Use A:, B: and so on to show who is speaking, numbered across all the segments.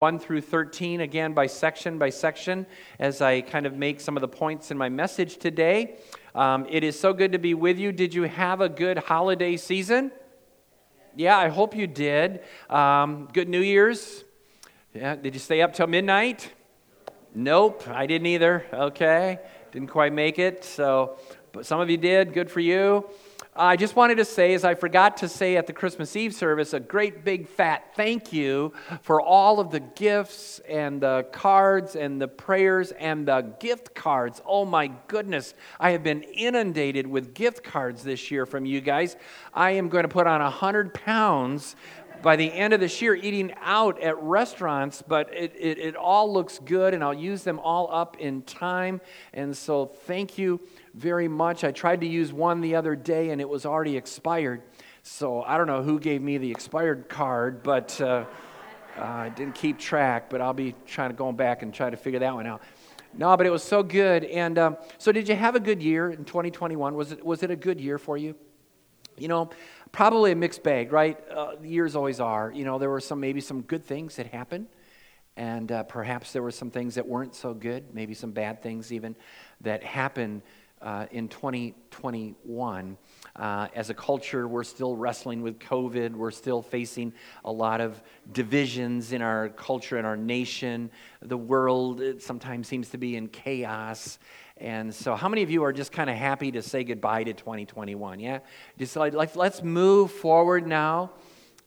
A: 1 through 13, again, by section by section, as I kind of make some of the points in my message today. Um, it is so good to be with you. Did you have a good holiday season? Yeah, I hope you did. Um, good New Year's. Yeah, did you stay up till midnight? Nope, I didn't either. Okay, didn't quite make it. So, but some of you did. Good for you. I just wanted to say, as I forgot to say at the Christmas Eve service, a great big fat thank you for all of the gifts and the cards and the prayers and the gift cards. Oh my goodness, I have been inundated with gift cards this year from you guys. I am going to put on 100 pounds by the end of this year eating out at restaurants, but it, it, it, all looks good, and I'll use them all up in time. And so, thank you very much. I tried to use one the other day, and it was already expired. So, I don't know who gave me the expired card, but uh, uh, I didn't keep track, but I'll be trying to go back and try to figure that one out. No, but it was so good. And um, so, did you have a good year in 2021? Was it, was it a good year for you? You know, probably a mixed bag, right? Uh, years always are. You know, there were some maybe some good things that happened, and uh, perhaps there were some things that weren't so good, maybe some bad things even that happened uh, in 2021. Uh, as a culture, we're still wrestling with COVID. We're still facing a lot of divisions in our culture and our nation. The world sometimes seems to be in chaos. And so, how many of you are just kind of happy to say goodbye to 2021? Yeah? Just like, like, let's move forward now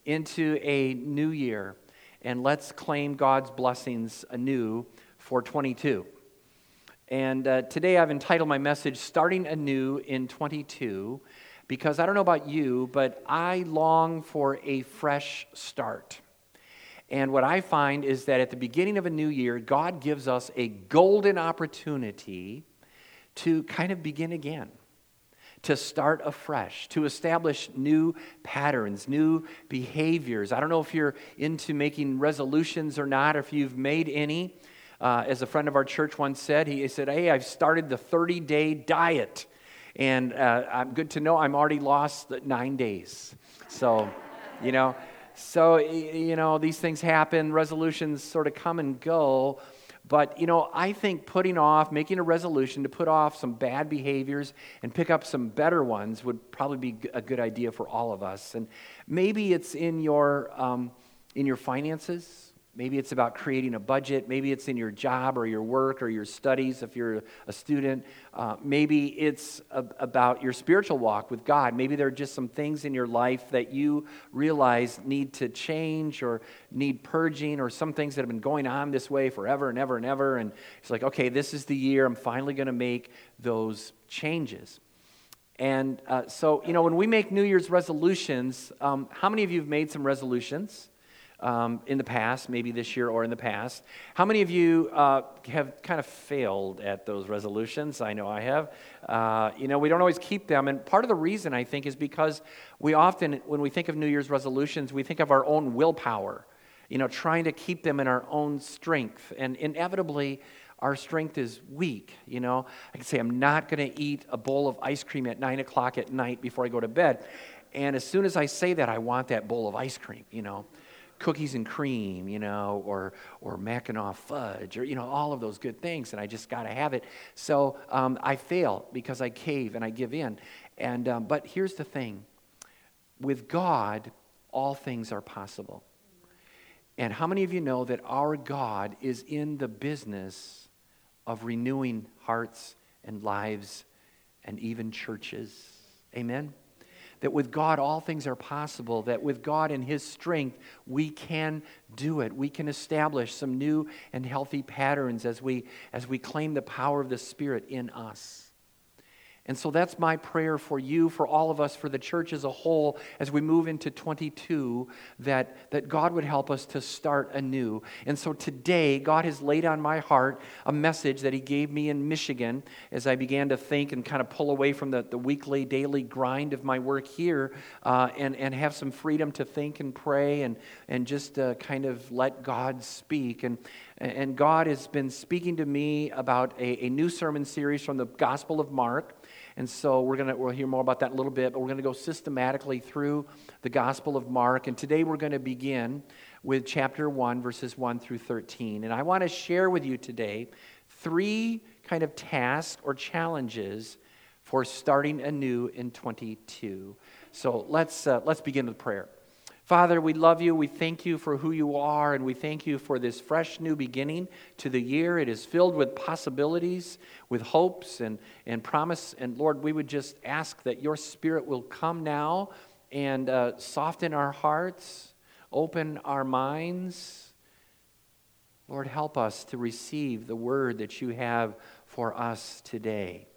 A: into a new year and let's claim God's blessings anew for 22. And uh, today I've entitled my message Starting Anew in 22 because I don't know about you, but I long for a fresh start. And what I find is that at the beginning of a new year, God gives us a golden opportunity to kind of begin again, to start afresh, to establish new patterns, new behaviors. I don't know if you're into making resolutions or not, or if you've made any. Uh, as a friend of our church once said, he said, Hey, I've started the 30 day diet. And uh, I'm good to know I'm already lost nine days. So, you know, so, you know, these things happen, resolutions sort of come and go. But, you know, I think putting off, making a resolution to put off some bad behaviors and pick up some better ones would probably be a good idea for all of us. And maybe it's in your, um, in your finances. Maybe it's about creating a budget. Maybe it's in your job or your work or your studies if you're a student. Uh, maybe it's a, about your spiritual walk with God. Maybe there are just some things in your life that you realize need to change or need purging or some things that have been going on this way forever and ever and ever. And it's like, okay, this is the year. I'm finally going to make those changes. And uh, so, you know, when we make New Year's resolutions, um, how many of you have made some resolutions? Um, in the past, maybe this year or in the past. How many of you uh, have kind of failed at those resolutions? I know I have. Uh, you know, we don't always keep them. And part of the reason, I think, is because we often, when we think of New Year's resolutions, we think of our own willpower, you know, trying to keep them in our own strength. And inevitably, our strength is weak. You know, I can say, I'm not going to eat a bowl of ice cream at 9 o'clock at night before I go to bed. And as soon as I say that, I want that bowl of ice cream, you know cookies and cream, you know, or, or Mackinac fudge, or, you know, all of those good things, and I just got to have it. So um, I fail because I cave and I give in. And, um, but here's the thing with God, all things are possible. And how many of you know that our God is in the business of renewing hearts and lives and even churches? Amen? That with God all things are possible, that with God and His strength we can do it. We can establish some new and healthy patterns as we, as we claim the power of the Spirit in us. And so that's my prayer for you, for all of us, for the church as a whole, as we move into 22, that, that God would help us to start anew. And so today, God has laid on my heart a message that He gave me in Michigan as I began to think and kind of pull away from the, the weekly, daily grind of my work here uh, and, and have some freedom to think and pray and, and just uh, kind of let God speak. And, and God has been speaking to me about a, a new sermon series from the Gospel of Mark. And so we're going to we'll hear more about that in a little bit, but we're going to go systematically through the Gospel of Mark. And today we're going to begin with chapter 1, verses 1 through 13. And I want to share with you today three kind of tasks or challenges for starting anew in 22. So let's, uh, let's begin with prayer. Father, we love you. We thank you for who you are, and we thank you for this fresh new beginning to the year. It is filled with possibilities, with hopes and, and promise. And Lord, we would just ask that your spirit will come now and uh, soften our hearts, open our minds. Lord, help us to receive the word that you have for us today.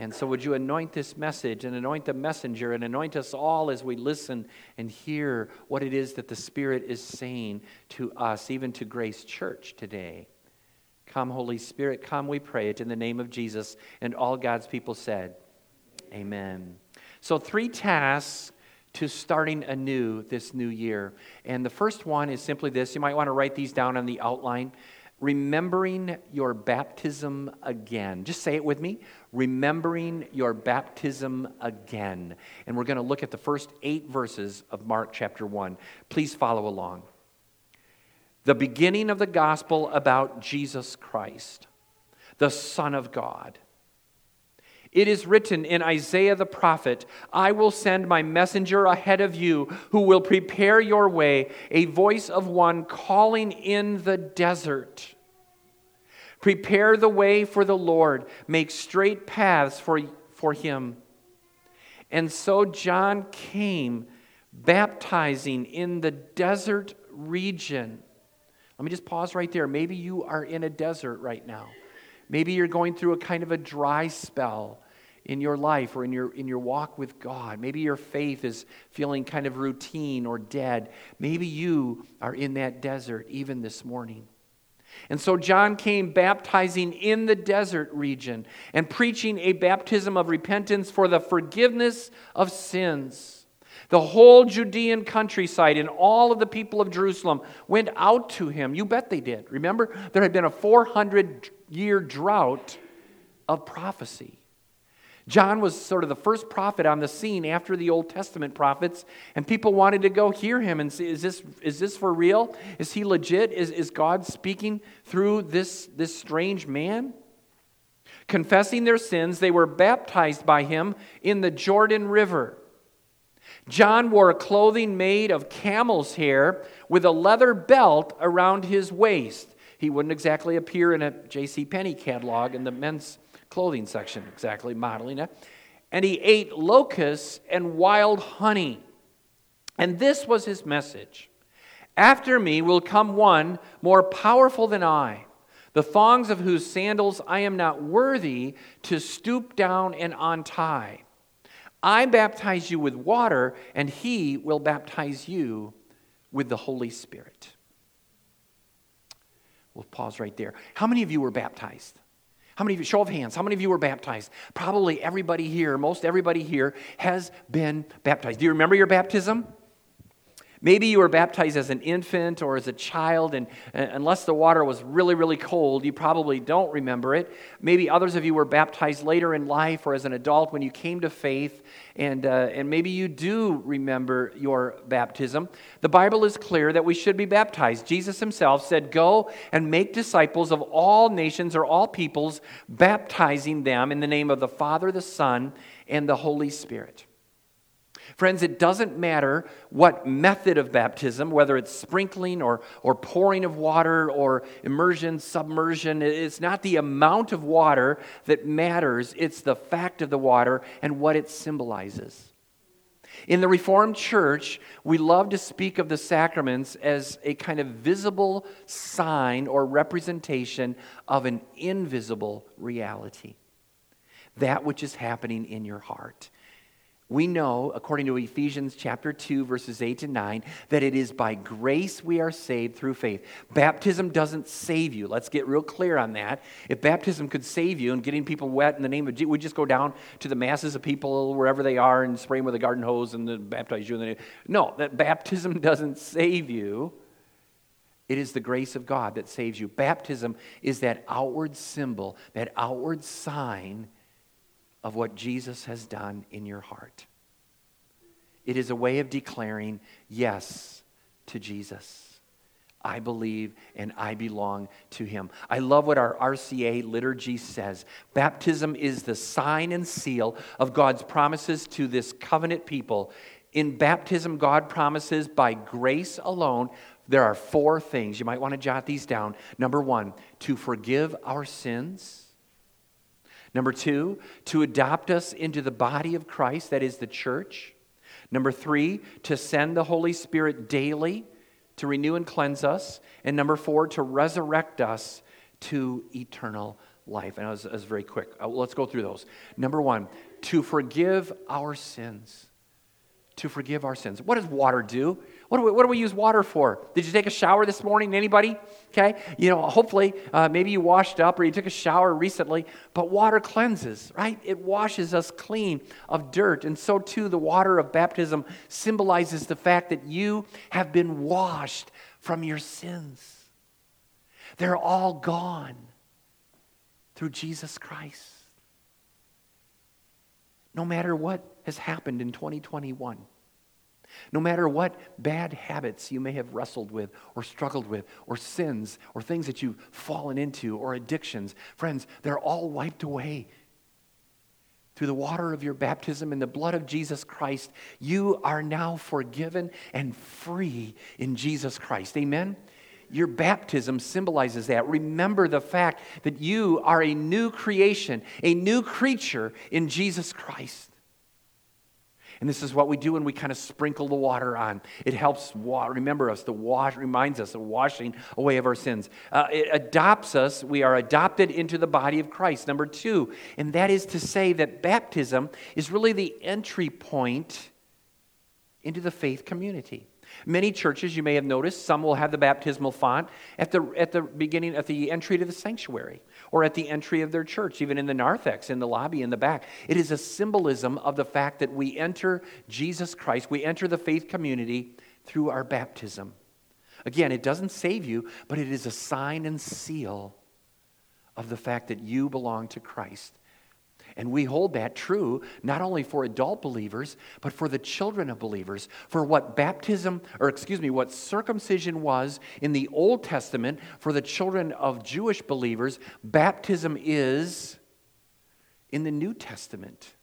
A: And so, would you anoint this message and anoint the messenger and anoint us all as we listen and hear what it is that the Spirit is saying to us, even to Grace Church today? Come, Holy Spirit, come, we pray it in the name of Jesus. And all God's people said, Amen. So, three tasks to starting anew this new year. And the first one is simply this you might want to write these down on the outline remembering your baptism again. Just say it with me remembering your baptism again. And we're going to look at the first eight verses of Mark chapter 1. Please follow along. The beginning of the gospel about Jesus Christ, the Son of God. It is written in Isaiah the prophet, I will send my messenger ahead of you who will prepare your way, a voice of one calling in the desert. Prepare the way for the Lord, make straight paths for, for him. And so John came baptizing in the desert region. Let me just pause right there. Maybe you are in a desert right now. Maybe you're going through a kind of a dry spell in your life or in your, in your walk with God. Maybe your faith is feeling kind of routine or dead. Maybe you are in that desert even this morning. And so John came baptizing in the desert region and preaching a baptism of repentance for the forgiveness of sins. The whole Judean countryside and all of the people of Jerusalem went out to him. You bet they did. Remember, there had been a 400 year drought of prophecy. John was sort of the first prophet on the scene after the Old Testament prophets, and people wanted to go hear him and say, Is this, is this for real? Is he legit? Is, is God speaking through this, this strange man? Confessing their sins, they were baptized by him in the Jordan River. John wore clothing made of camel's hair with a leather belt around his waist. He wouldn't exactly appear in a J.C. Penney catalog in the men's clothing section, exactly modeling it. And he ate locusts and wild honey. And this was his message After me will come one more powerful than I, the thongs of whose sandals I am not worthy to stoop down and untie. I baptize you with water, and he will baptize you with the Holy Spirit. We'll pause right there. How many of you were baptized? How many of you, show of hands, how many of you were baptized? Probably everybody here, most everybody here has been baptized. Do you remember your baptism? Maybe you were baptized as an infant or as a child, and unless the water was really, really cold, you probably don't remember it. Maybe others of you were baptized later in life or as an adult when you came to faith, and, uh, and maybe you do remember your baptism. The Bible is clear that we should be baptized. Jesus himself said, Go and make disciples of all nations or all peoples, baptizing them in the name of the Father, the Son, and the Holy Spirit. Friends, it doesn't matter what method of baptism, whether it's sprinkling or, or pouring of water or immersion, submersion, it's not the amount of water that matters, it's the fact of the water and what it symbolizes. In the Reformed Church, we love to speak of the sacraments as a kind of visible sign or representation of an invisible reality. That which is happening in your heart we know, according to Ephesians chapter 2, verses 8 to 9, that it is by grace we are saved through faith. Baptism doesn't save you. Let's get real clear on that. If baptism could save you and getting people wet in the name of Jesus, we just go down to the masses of people wherever they are and spray them with a garden hose and then baptize you. in the name. no, that baptism doesn't save you. It is the grace of God that saves you. Baptism is that outward symbol, that outward sign of what Jesus has done in your heart. It is a way of declaring yes to Jesus. I believe and I belong to him. I love what our RCA liturgy says. Baptism is the sign and seal of God's promises to this covenant people. In baptism, God promises by grace alone. There are four things. You might want to jot these down. Number one, to forgive our sins. Number two, to adopt us into the body of Christ, that is the church. Number three, to send the Holy Spirit daily to renew and cleanse us. And number four, to resurrect us to eternal life. And I was, I was very quick. Uh, let's go through those. Number one, to forgive our sins to forgive our sins. What does water do? What do we, what do we use water for? Did you take a shower this morning? Anybody? Okay. You know, hopefully, uh, maybe you washed up or you took a shower recently, but water cleanses, right? It washes us clean of dirt. And so, too, the water of baptism symbolizes the fact that you have been washed from your sins. They're all gone through Jesus Christ. No matter what has happened in 2021. No matter what bad habits you may have wrestled with or struggled with, or sins, or things that you've fallen into, or addictions, friends, they're all wiped away. Through the water of your baptism and the blood of Jesus Christ, you are now forgiven and free in Jesus Christ. Amen? Your baptism symbolizes that. Remember the fact that you are a new creation, a new creature in Jesus Christ. And this is what we do when we kind of sprinkle the water on. It helps wa- remember us, the wash reminds us of washing away of our sins. Uh, it adopts us. We are adopted into the body of Christ. Number two, and that is to say that baptism is really the entry point into the faith community. Many churches, you may have noticed, some will have the baptismal font at the, at the beginning, at the entry to the sanctuary, or at the entry of their church, even in the narthex, in the lobby, in the back. It is a symbolism of the fact that we enter Jesus Christ, we enter the faith community through our baptism. Again, it doesn't save you, but it is a sign and seal of the fact that you belong to Christ. And we hold that true not only for adult believers, but for the children of believers. For what baptism, or excuse me, what circumcision was in the Old Testament for the children of Jewish believers, baptism is in the New Testament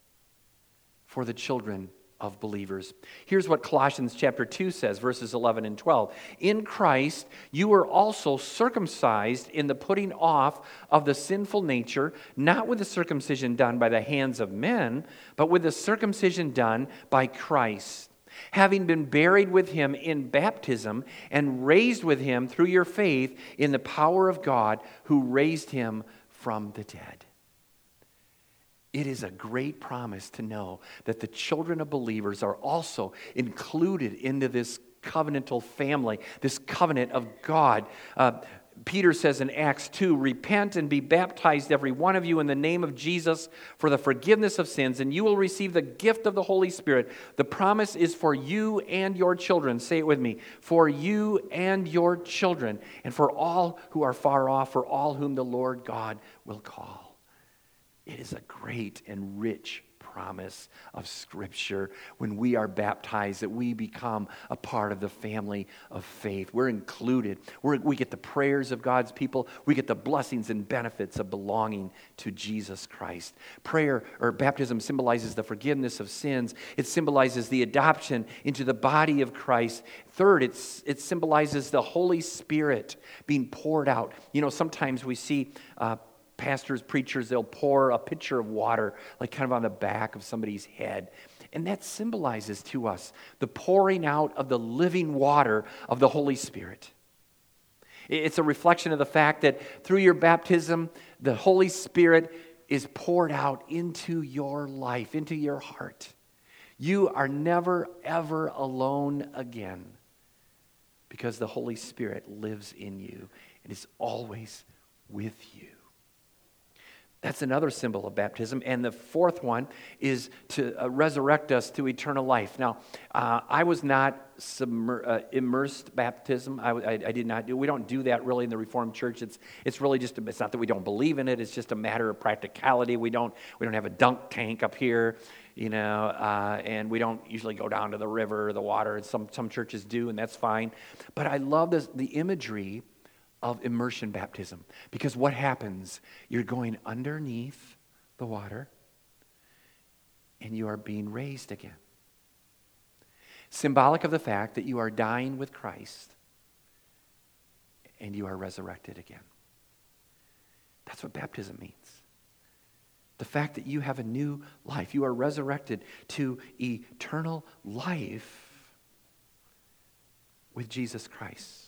A: for the children of believers. Here's what Colossians chapter 2 says, verses 11 and 12. In Christ, you were also circumcised in the putting off of the sinful nature, not with the circumcision done by the hands of men, but with the circumcision done by Christ. Having been buried with him in baptism and raised with him through your faith in the power of God who raised him from the dead. It is a great promise to know that the children of believers are also included into this covenantal family, this covenant of God. Uh, Peter says in Acts 2 Repent and be baptized, every one of you, in the name of Jesus for the forgiveness of sins, and you will receive the gift of the Holy Spirit. The promise is for you and your children. Say it with me for you and your children, and for all who are far off, for all whom the Lord God will call. It is a great and rich promise of Scripture when we are baptized that we become a part of the family of faith. We're included. We're, we get the prayers of God's people, we get the blessings and benefits of belonging to Jesus Christ. Prayer or baptism symbolizes the forgiveness of sins, it symbolizes the adoption into the body of Christ. Third, it's, it symbolizes the Holy Spirit being poured out. You know, sometimes we see uh, pastors, preachers, they'll pour a pitcher of water, like kind of on the back of somebody's head. And that symbolizes to us the pouring out of the living water of the Holy Spirit. It's a reflection of the fact that through your baptism, the Holy Spirit is poured out into your life, into your heart. You are never, ever alone again because the Holy Spirit lives in you and is always with you. That's another symbol of baptism. And the fourth one is to uh, resurrect us to eternal life. Now, uh, I was not submer- uh, immersed baptism. I, I, I, did not do. We don't do that really in the Reformed Church. It's it's really just. It's not that we don't believe in it. It's just a matter of practicality. We don't we don't have a dunk tank up here, you know, uh, and we don't usually go down to the river or the water. Some some churches do, and that's fine. But I love this, the imagery of immersion baptism. Because what happens? You're going underneath the water and you are being raised again. Symbolic of the fact that you are dying with Christ and you are resurrected again. That's what baptism means. The fact that you have a new life, you are resurrected to eternal life with Jesus Christ.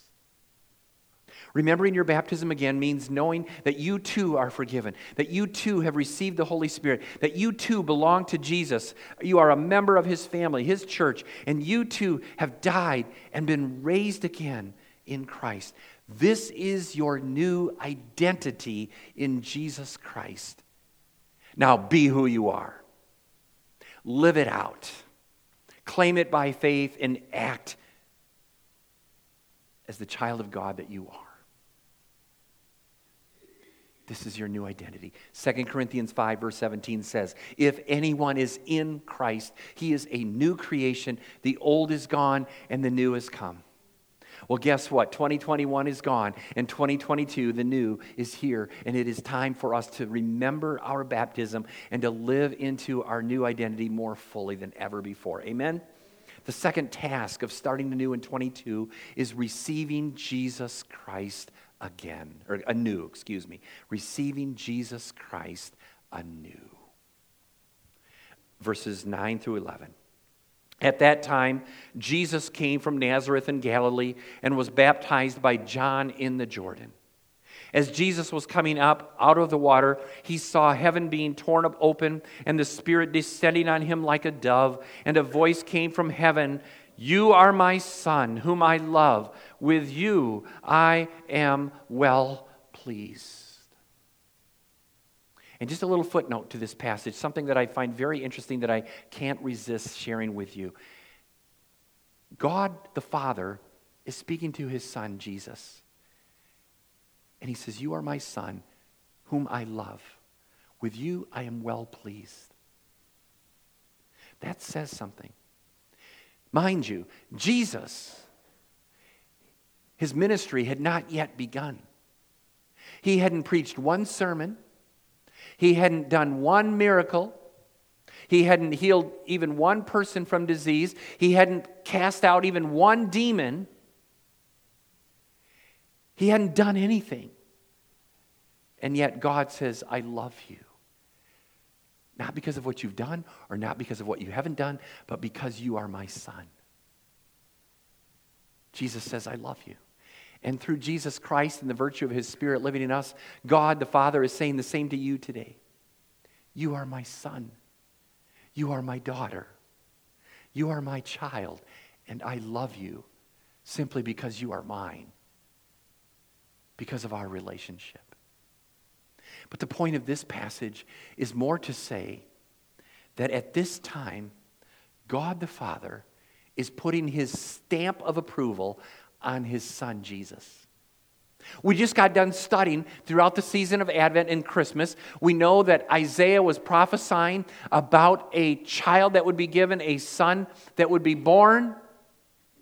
A: Remembering your baptism again means knowing that you too are forgiven, that you too have received the Holy Spirit, that you too belong to Jesus. You are a member of his family, his church, and you too have died and been raised again in Christ. This is your new identity in Jesus Christ. Now be who you are, live it out, claim it by faith, and act as the child of God that you are. This is your new identity. 2 Corinthians 5, verse 17 says, If anyone is in Christ, he is a new creation. The old is gone and the new has come. Well, guess what? 2021 is gone, and 2022, the new, is here. And it is time for us to remember our baptism and to live into our new identity more fully than ever before. Amen? The second task of starting the new in 22 is receiving Jesus Christ again, or anew, excuse me, receiving Jesus Christ anew. Verses 9 through 11. At that time, Jesus came from Nazareth in Galilee and was baptized by John in the Jordan. As Jesus was coming up out of the water, he saw heaven being torn up open and the Spirit descending on him like a dove, and a voice came from heaven you are my son, whom I love. With you I am well pleased. And just a little footnote to this passage, something that I find very interesting that I can't resist sharing with you. God the Father is speaking to his son, Jesus. And he says, You are my son, whom I love. With you I am well pleased. That says something. Mind you, Jesus, his ministry had not yet begun. He hadn't preached one sermon, he hadn't done one miracle. He hadn't healed even one person from disease. He hadn't cast out even one demon. He hadn't done anything. And yet God says, I love you. Not because of what you've done or not because of what you haven't done, but because you are my son. Jesus says, I love you. And through Jesus Christ and the virtue of his Spirit living in us, God the Father is saying the same to you today. You are my son. You are my daughter. You are my child. And I love you simply because you are mine, because of our relationship. But the point of this passage is more to say that at this time, God the Father is putting his stamp of approval on his son Jesus. We just got done studying throughout the season of Advent and Christmas. We know that Isaiah was prophesying about a child that would be given, a son that would be born.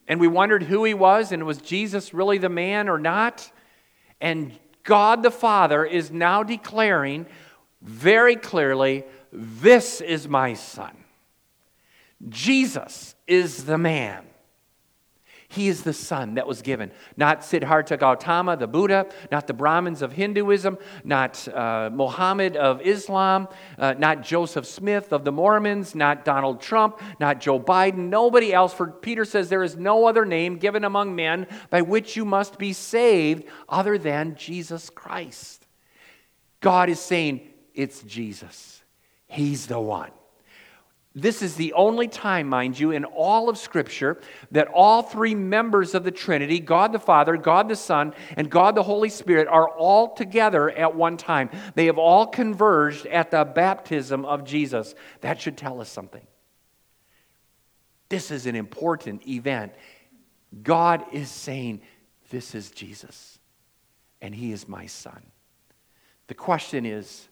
A: And we wondered who he was, and was Jesus really the man or not? And God the Father is now declaring very clearly, This is my Son. Jesus is the man. He is the son that was given. Not Siddhartha Gautama, the Buddha, not the Brahmins of Hinduism, not uh, Mohammed of Islam, uh, not Joseph Smith of the Mormons, not Donald Trump, not Joe Biden, nobody else. For Peter says there is no other name given among men by which you must be saved other than Jesus Christ. God is saying, it's Jesus. He's the one. This is the only time, mind you, in all of Scripture that all three members of the Trinity, God the Father, God the Son, and God the Holy Spirit, are all together at one time. They have all converged at the baptism of Jesus. That should tell us something. This is an important event. God is saying, This is Jesus, and He is my Son. The question is,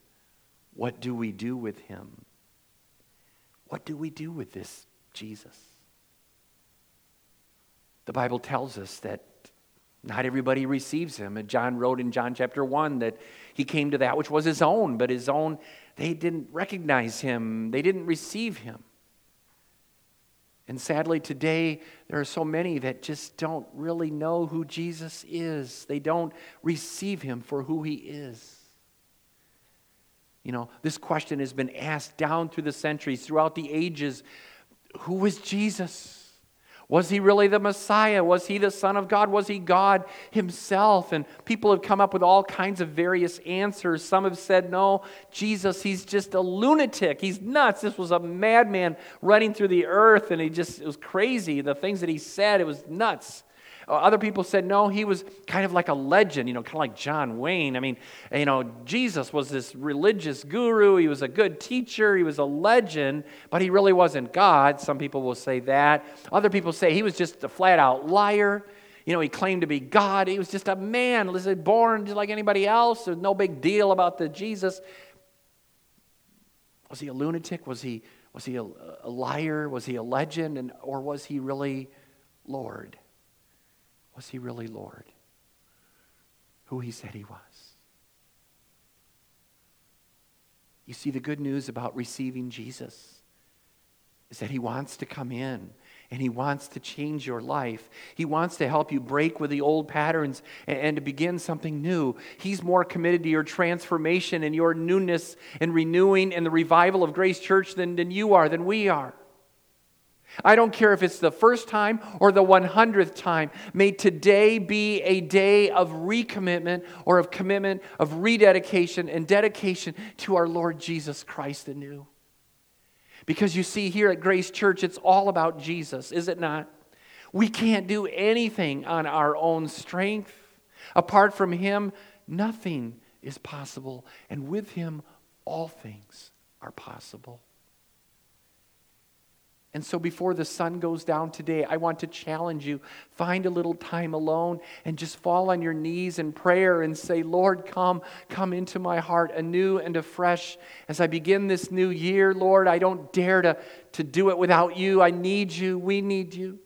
A: what do we do with Him? What do we do with this Jesus? The Bible tells us that not everybody receives him. And John wrote in John chapter 1 that he came to that which was his own, but his own, they didn't recognize him, they didn't receive him. And sadly, today, there are so many that just don't really know who Jesus is. They don't receive him for who he is. You know, this question has been asked down through the centuries, throughout the ages. Who was Jesus? Was he really the Messiah? Was he the Son of God? Was he God himself? And people have come up with all kinds of various answers. Some have said, no, Jesus, he's just a lunatic. He's nuts. This was a madman running through the earth, and he just, it was crazy. The things that he said, it was nuts. Uh, other people said, no, he was kind of like a legend, you know, kind of like John Wayne. I mean, you know, Jesus was this religious guru. He was a good teacher. He was a legend, but he really wasn't God. Some people will say that. Other people say he was just a flat out liar. You know, he claimed to be God. He was just a man, born just like anybody else. There's no big deal about the Jesus. Was he a lunatic? Was he, was he a, a liar? Was he a legend? And, or was he really Lord? Was he really Lord? Who he said he was? You see, the good news about receiving Jesus is that he wants to come in and he wants to change your life. He wants to help you break with the old patterns and, and, to begin something new. He's more committed to your transformation and your newness and renewing and the revival of Grace Church than, than you are, than we are. I don't care if it's the first time or the 100th time. May today be a day of recommitment or of commitment, of rededication and dedication to our Lord Jesus Christ anew. Because you see, here at Grace Church, it's all about Jesus, is it not? We can't do anything on our own strength. Apart from Him, nothing is possible. And with Him, all things are possible. And so, before the sun goes down today, I want to challenge you find a little time alone and just fall on your knees in prayer and say, Lord, come, come into my heart anew and afresh. As I begin this new year, Lord, I don't dare to, to do it without you. I need you. We need you.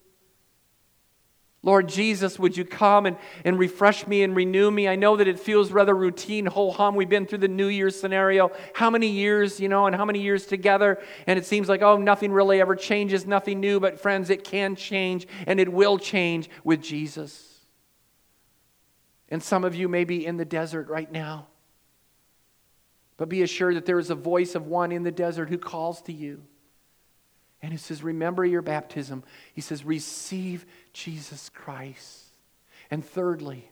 A: Lord Jesus, would you come and, and refresh me and renew me? I know that it feels rather routine, ho hum. We've been through the New Year scenario. How many years, you know, and how many years together? And it seems like, oh, nothing really ever changes, nothing new. But friends, it can change and it will change with Jesus. And some of you may be in the desert right now. But be assured that there is a voice of one in the desert who calls to you. And he says, Remember your baptism. He says, Receive Jesus Christ. And thirdly,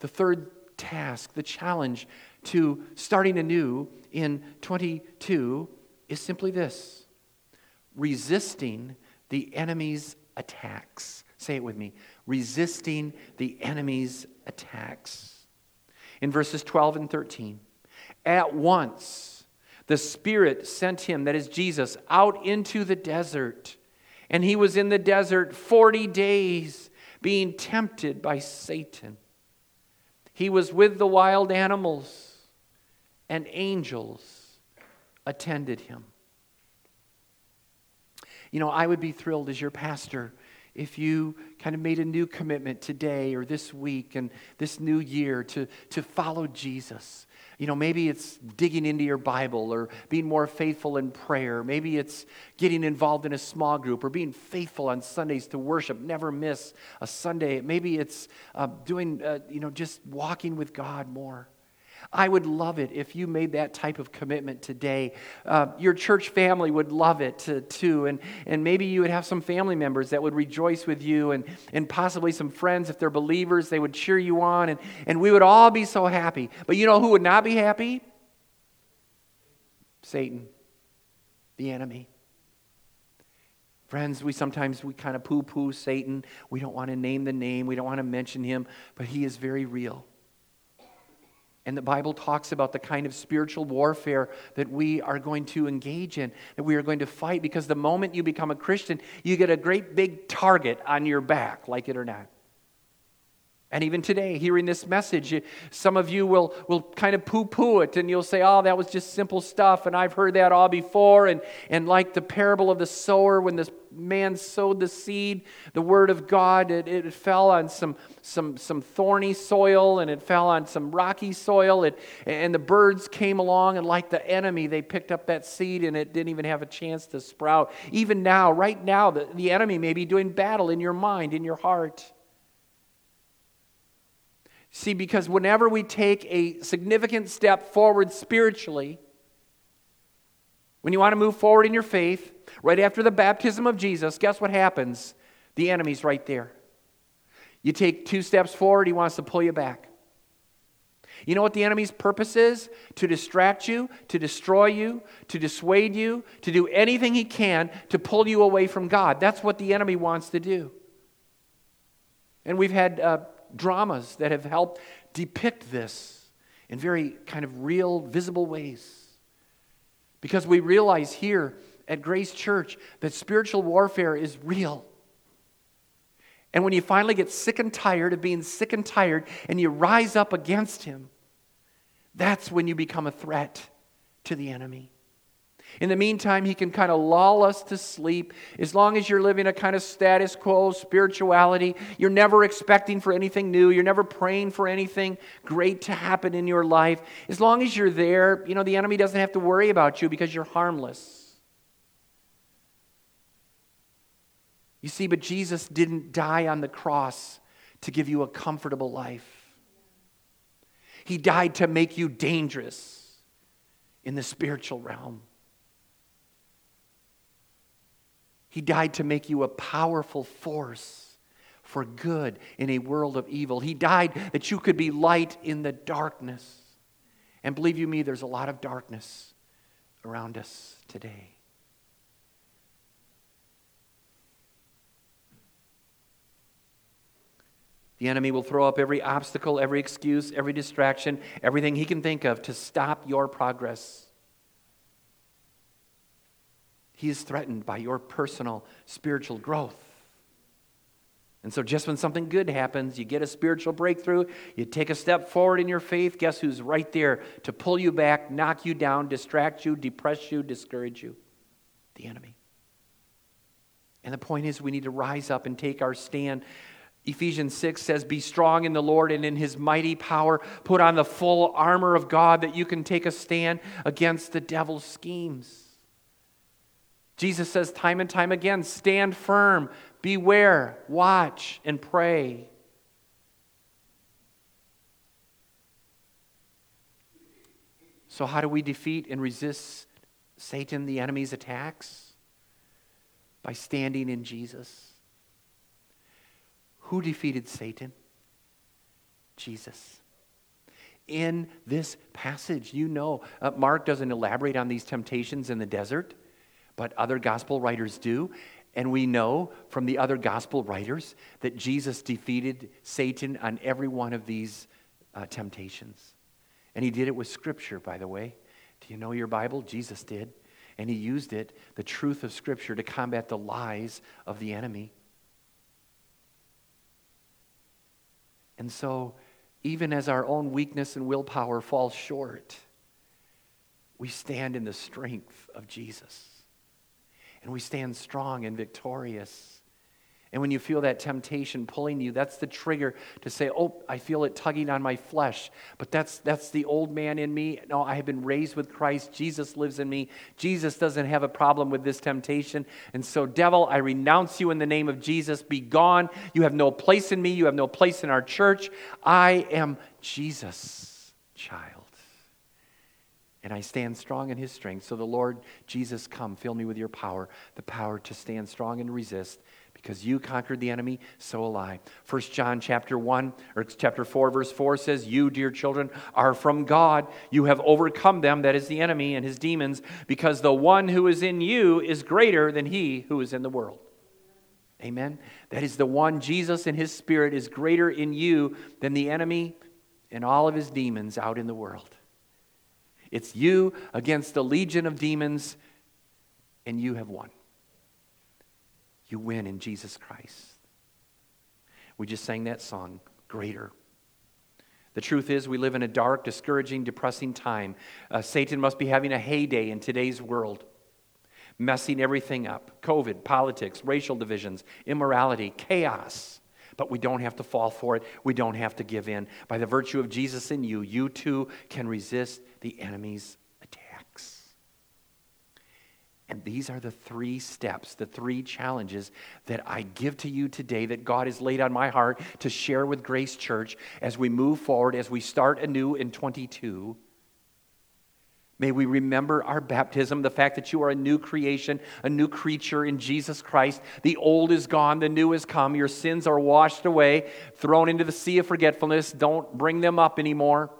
A: the third task, the challenge to starting anew in 22 is simply this resisting the enemy's attacks. Say it with me resisting the enemy's attacks. In verses 12 and 13, at once, the Spirit sent him, that is Jesus, out into the desert. And he was in the desert 40 days being tempted by Satan. He was with the wild animals, and angels attended him. You know, I would be thrilled as your pastor if you kind of made a new commitment today or this week and this new year to, to follow Jesus. You know, maybe it's digging into your Bible or being more faithful in prayer. Maybe it's getting involved in a small group or being faithful on Sundays to worship. Never miss a Sunday. Maybe it's uh, doing, uh, you know, just walking with God more. I would love it if you made that type of commitment today. Uh, your church family would love it to, too. And, and maybe you would have some family members that would rejoice with you, and, and possibly some friends, if they're believers, they would cheer you on, and, and we would all be so happy. But you know who would not be happy? Satan, the enemy. Friends, we sometimes we kind of poo-poo Satan. We don't want to name the name. We don't want to mention him, but he is very real. And the Bible talks about the kind of spiritual warfare that we are going to engage in, that we are going to fight, because the moment you become a Christian, you get a great big target on your back, like it or not. And even today, hearing this message, some of you will, will kind of poo poo it and you'll say, oh, that was just simple stuff. And I've heard that all before. And, and like the parable of the sower, when this man sowed the seed, the word of God, it, it fell on some, some, some thorny soil and it fell on some rocky soil. It, and the birds came along, and like the enemy, they picked up that seed and it didn't even have a chance to sprout. Even now, right now, the, the enemy may be doing battle in your mind, in your heart. See, because whenever we take a significant step forward spiritually, when you want to move forward in your faith, right after the baptism of Jesus, guess what happens? The enemy's right there. You take two steps forward, he wants to pull you back. You know what the enemy's purpose is? To distract you, to destroy you, to dissuade you, to do anything he can to pull you away from God. That's what the enemy wants to do. And we've had uh, dramas that have helped depict this in very kind of real, visible ways. Because we realize here at Grace Church that spiritual warfare is real. And when you finally get sick and tired of being sick and tired and you rise up against him, that's when you become a threat to the enemy. In the meantime, he can kind of lull us to sleep. As long as you're living a kind of status quo spirituality, you're never expecting for anything new, you're never praying for anything great to happen in your life. As long as you're there, you know, the enemy doesn't have to worry about you because you're harmless. You see, but Jesus didn't die on the cross to give you a comfortable life. He died to make you dangerous in the spiritual realm. He died to make you a powerful force for good in a world of evil. He died that you could be light in the darkness. And believe you me, there's a lot of darkness around us today. The enemy will throw up every obstacle, every excuse, every distraction, everything he can think of to stop your progress. He is threatened by your personal spiritual growth. And so, just when something good happens, you get a spiritual breakthrough, you take a step forward in your faith, guess who's right there to pull you back, knock you down, distract you, depress you, discourage you? The enemy. And the point is, we need to rise up and take our stand. Ephesians 6 says, Be strong in the Lord and in his mighty power. Put on the full armor of God that you can take a stand against the devil's schemes. Jesus says time and time again stand firm, beware, watch, and pray. So, how do we defeat and resist Satan, the enemy's attacks? By standing in Jesus. Who defeated Satan? Jesus. In this passage, you know, uh, Mark doesn't elaborate on these temptations in the desert but other gospel writers do. And we know from the other gospel writers that Jesus defeated Satan on every one of these uh, temptations. And he did it with Scripture, by the way. Do you know your Bible? Jesus did. And he used it, the truth of Scripture, to combat the lies of the enemy. And so, even as our own weakness and willpower falls short, we stand in the strength of Jesus and we stand strong and victorious. And when you feel that temptation pulling you, that's the trigger to say, Oh, I feel it tugging on my flesh. But that's, that's the old man in me. No, I have been raised with Christ. Jesus lives in me. Jesus doesn't have a problem with this temptation. And so, devil, I renounce you in the name of Jesus. Be gone. You have no place in me. You have no place in our church. I am Jesus' child and I stand strong in his strength. So the Lord Jesus, come, fill me with your power, the power to stand strong and resist because you conquered the enemy, so will I. 1 John chapter 1 or chapter 4 verse 4 says, "You dear children are from God. You have overcome them that is the enemy and his demons, because the one who is in you is greater than he who is in the world." Amen. That is the one Jesus and his spirit is greater in you than the enemy and all of his demons out in the world. It's you against a legion of demons and you have won you win in Jesus Christ. We just sang that song, Greater. The truth is, we live in a dark, discouraging, depressing time. Uh, Satan must be having a heyday in today's world, messing everything up COVID, politics, racial divisions, immorality, chaos. But we don't have to fall for it. We don't have to give in. By the virtue of Jesus in you, you too can resist the enemy's attacks. and these are the three steps, the three challenges that I give to you today that God has laid on my heart to share with Grace Church as we move forward, as we start anew in 22. May we remember our baptism, the fact that you are a new creation, a new creature in Jesus Christ. The old is gone, the new has come. Your sins are washed away, thrown into the sea of forgetfulness. Don't bring them up anymore.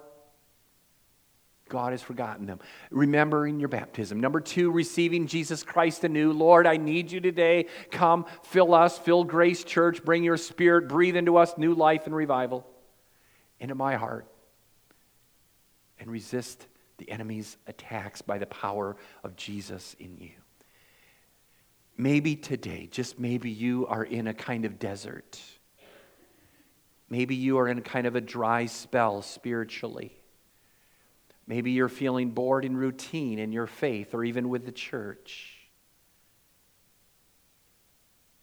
A: God has forgotten them. Remembering your baptism. Number two, receiving Jesus Christ anew. Lord, I need you today. Come, fill us, fill Grace Church, bring your spirit, breathe into us new life and revival into my heart, and resist the enemy's attacks by the power of Jesus in you. Maybe today, just maybe you are in a kind of desert. Maybe you are in kind of a dry spell spiritually. Maybe you're feeling bored in routine in your faith or even with the church.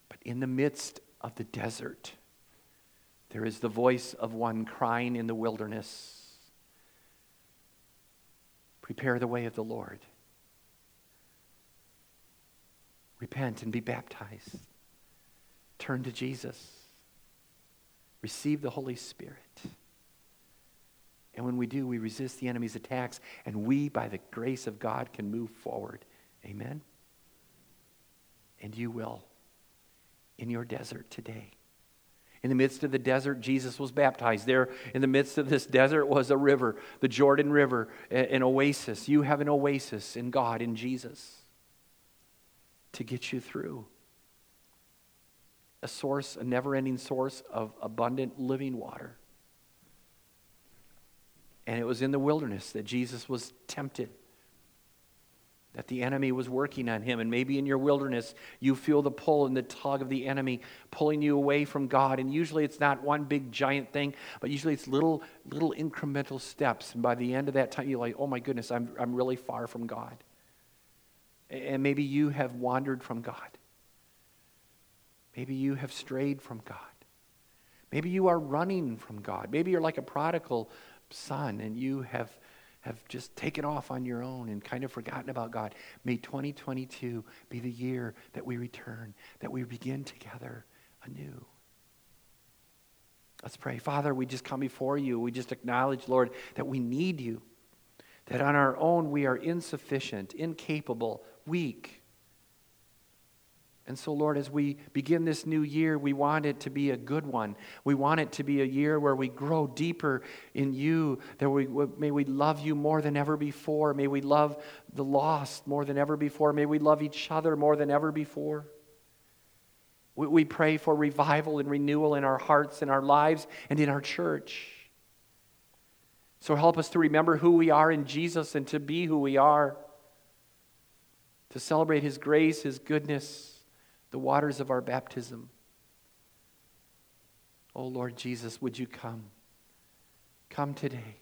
A: But in the midst of the desert, there is the voice of one crying in the wilderness Prepare the way of the Lord. Repent and be baptized. Turn to Jesus. Receive the Holy Spirit. And when we do, we resist the enemy's attacks, and we, by the grace of God, can move forward. Amen? And you will in your desert today. In the midst of the desert, Jesus was baptized. There, in the midst of this desert, was a river, the Jordan River, an oasis. You have an oasis in God, in Jesus, to get you through. A source, a never ending source of abundant living water. And it was in the wilderness that Jesus was tempted, that the enemy was working on him. And maybe in your wilderness, you feel the pull and the tug of the enemy pulling you away from God. And usually it's not one big giant thing, but usually it's little, little incremental steps. And by the end of that time, you're like, oh my goodness, I'm, I'm really far from God. And maybe you have wandered from God. Maybe you have strayed from God. Maybe you are running from God. Maybe you're like a prodigal son and you have have just taken off on your own and kind of forgotten about God. May 2022 be the year that we return, that we begin together anew. Let's pray. Father, we just come before you. We just acknowledge, Lord, that we need you, that on our own we are insufficient, incapable, weak. And so, Lord, as we begin this new year, we want it to be a good one. We want it to be a year where we grow deeper in you, that we may we love you more than ever before. May we love the lost more than ever before. May we love each other more than ever before. We, we pray for revival and renewal in our hearts, in our lives, and in our church. So help us to remember who we are in Jesus and to be who we are, to celebrate his grace, his goodness the waters of our baptism. Oh Lord Jesus, would you come? Come today.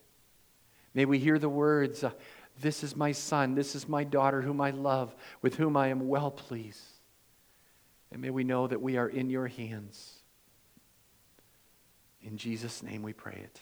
A: May we hear the words, uh, This is my son, this is my daughter, whom I love, with whom I am well pleased. And may we know that we are in your hands. In Jesus' name we pray it.